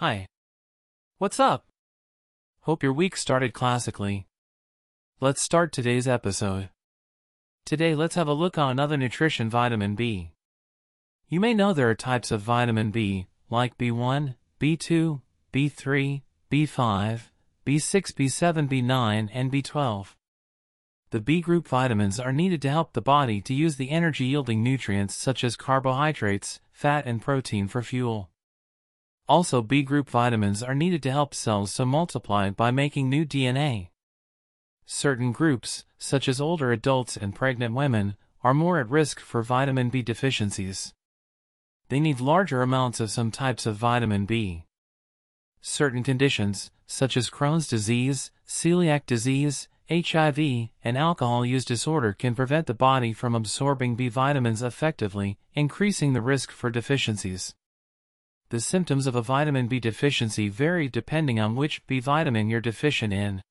Hi. What's up? Hope your week started classically. Let's start today's episode. Today let's have a look on another nutrition vitamin B. You may know there are types of vitamin B, like B1, B2, B3, B5, B6, B7, B9, and B12. The B group vitamins are needed to help the body to use the energy yielding nutrients such as carbohydrates, fat, and protein for fuel. Also, B group vitamins are needed to help cells to multiply by making new DNA. Certain groups, such as older adults and pregnant women, are more at risk for vitamin B deficiencies. They need larger amounts of some types of vitamin B. Certain conditions, such as Crohn's disease, celiac disease, HIV, and alcohol use disorder can prevent the body from absorbing B vitamins effectively, increasing the risk for deficiencies. The symptoms of a vitamin B deficiency vary depending on which B vitamin you're deficient in.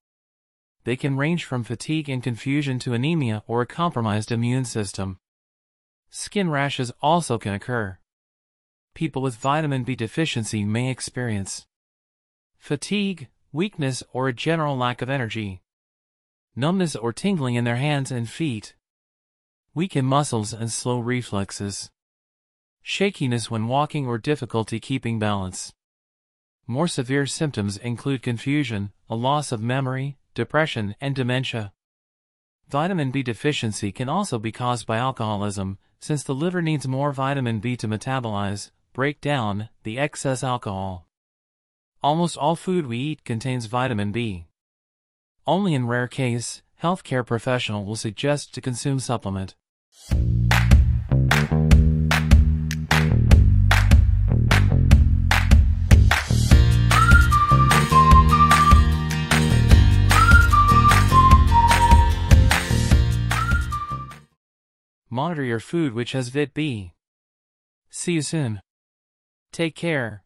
They can range from fatigue and confusion to anemia or a compromised immune system. Skin rashes also can occur. People with vitamin B deficiency may experience fatigue, weakness, or a general lack of energy, numbness or tingling in their hands and feet, weakened muscles and slow reflexes shakiness when walking or difficulty keeping balance. More severe symptoms include confusion, a loss of memory, depression, and dementia. Vitamin B deficiency can also be caused by alcoholism, since the liver needs more vitamin B to metabolize, break down, the excess alcohol. Almost all food we eat contains vitamin B. Only in rare case, healthcare professional will suggest to consume supplement. Monitor your food which has VIT B. See you soon. Take care.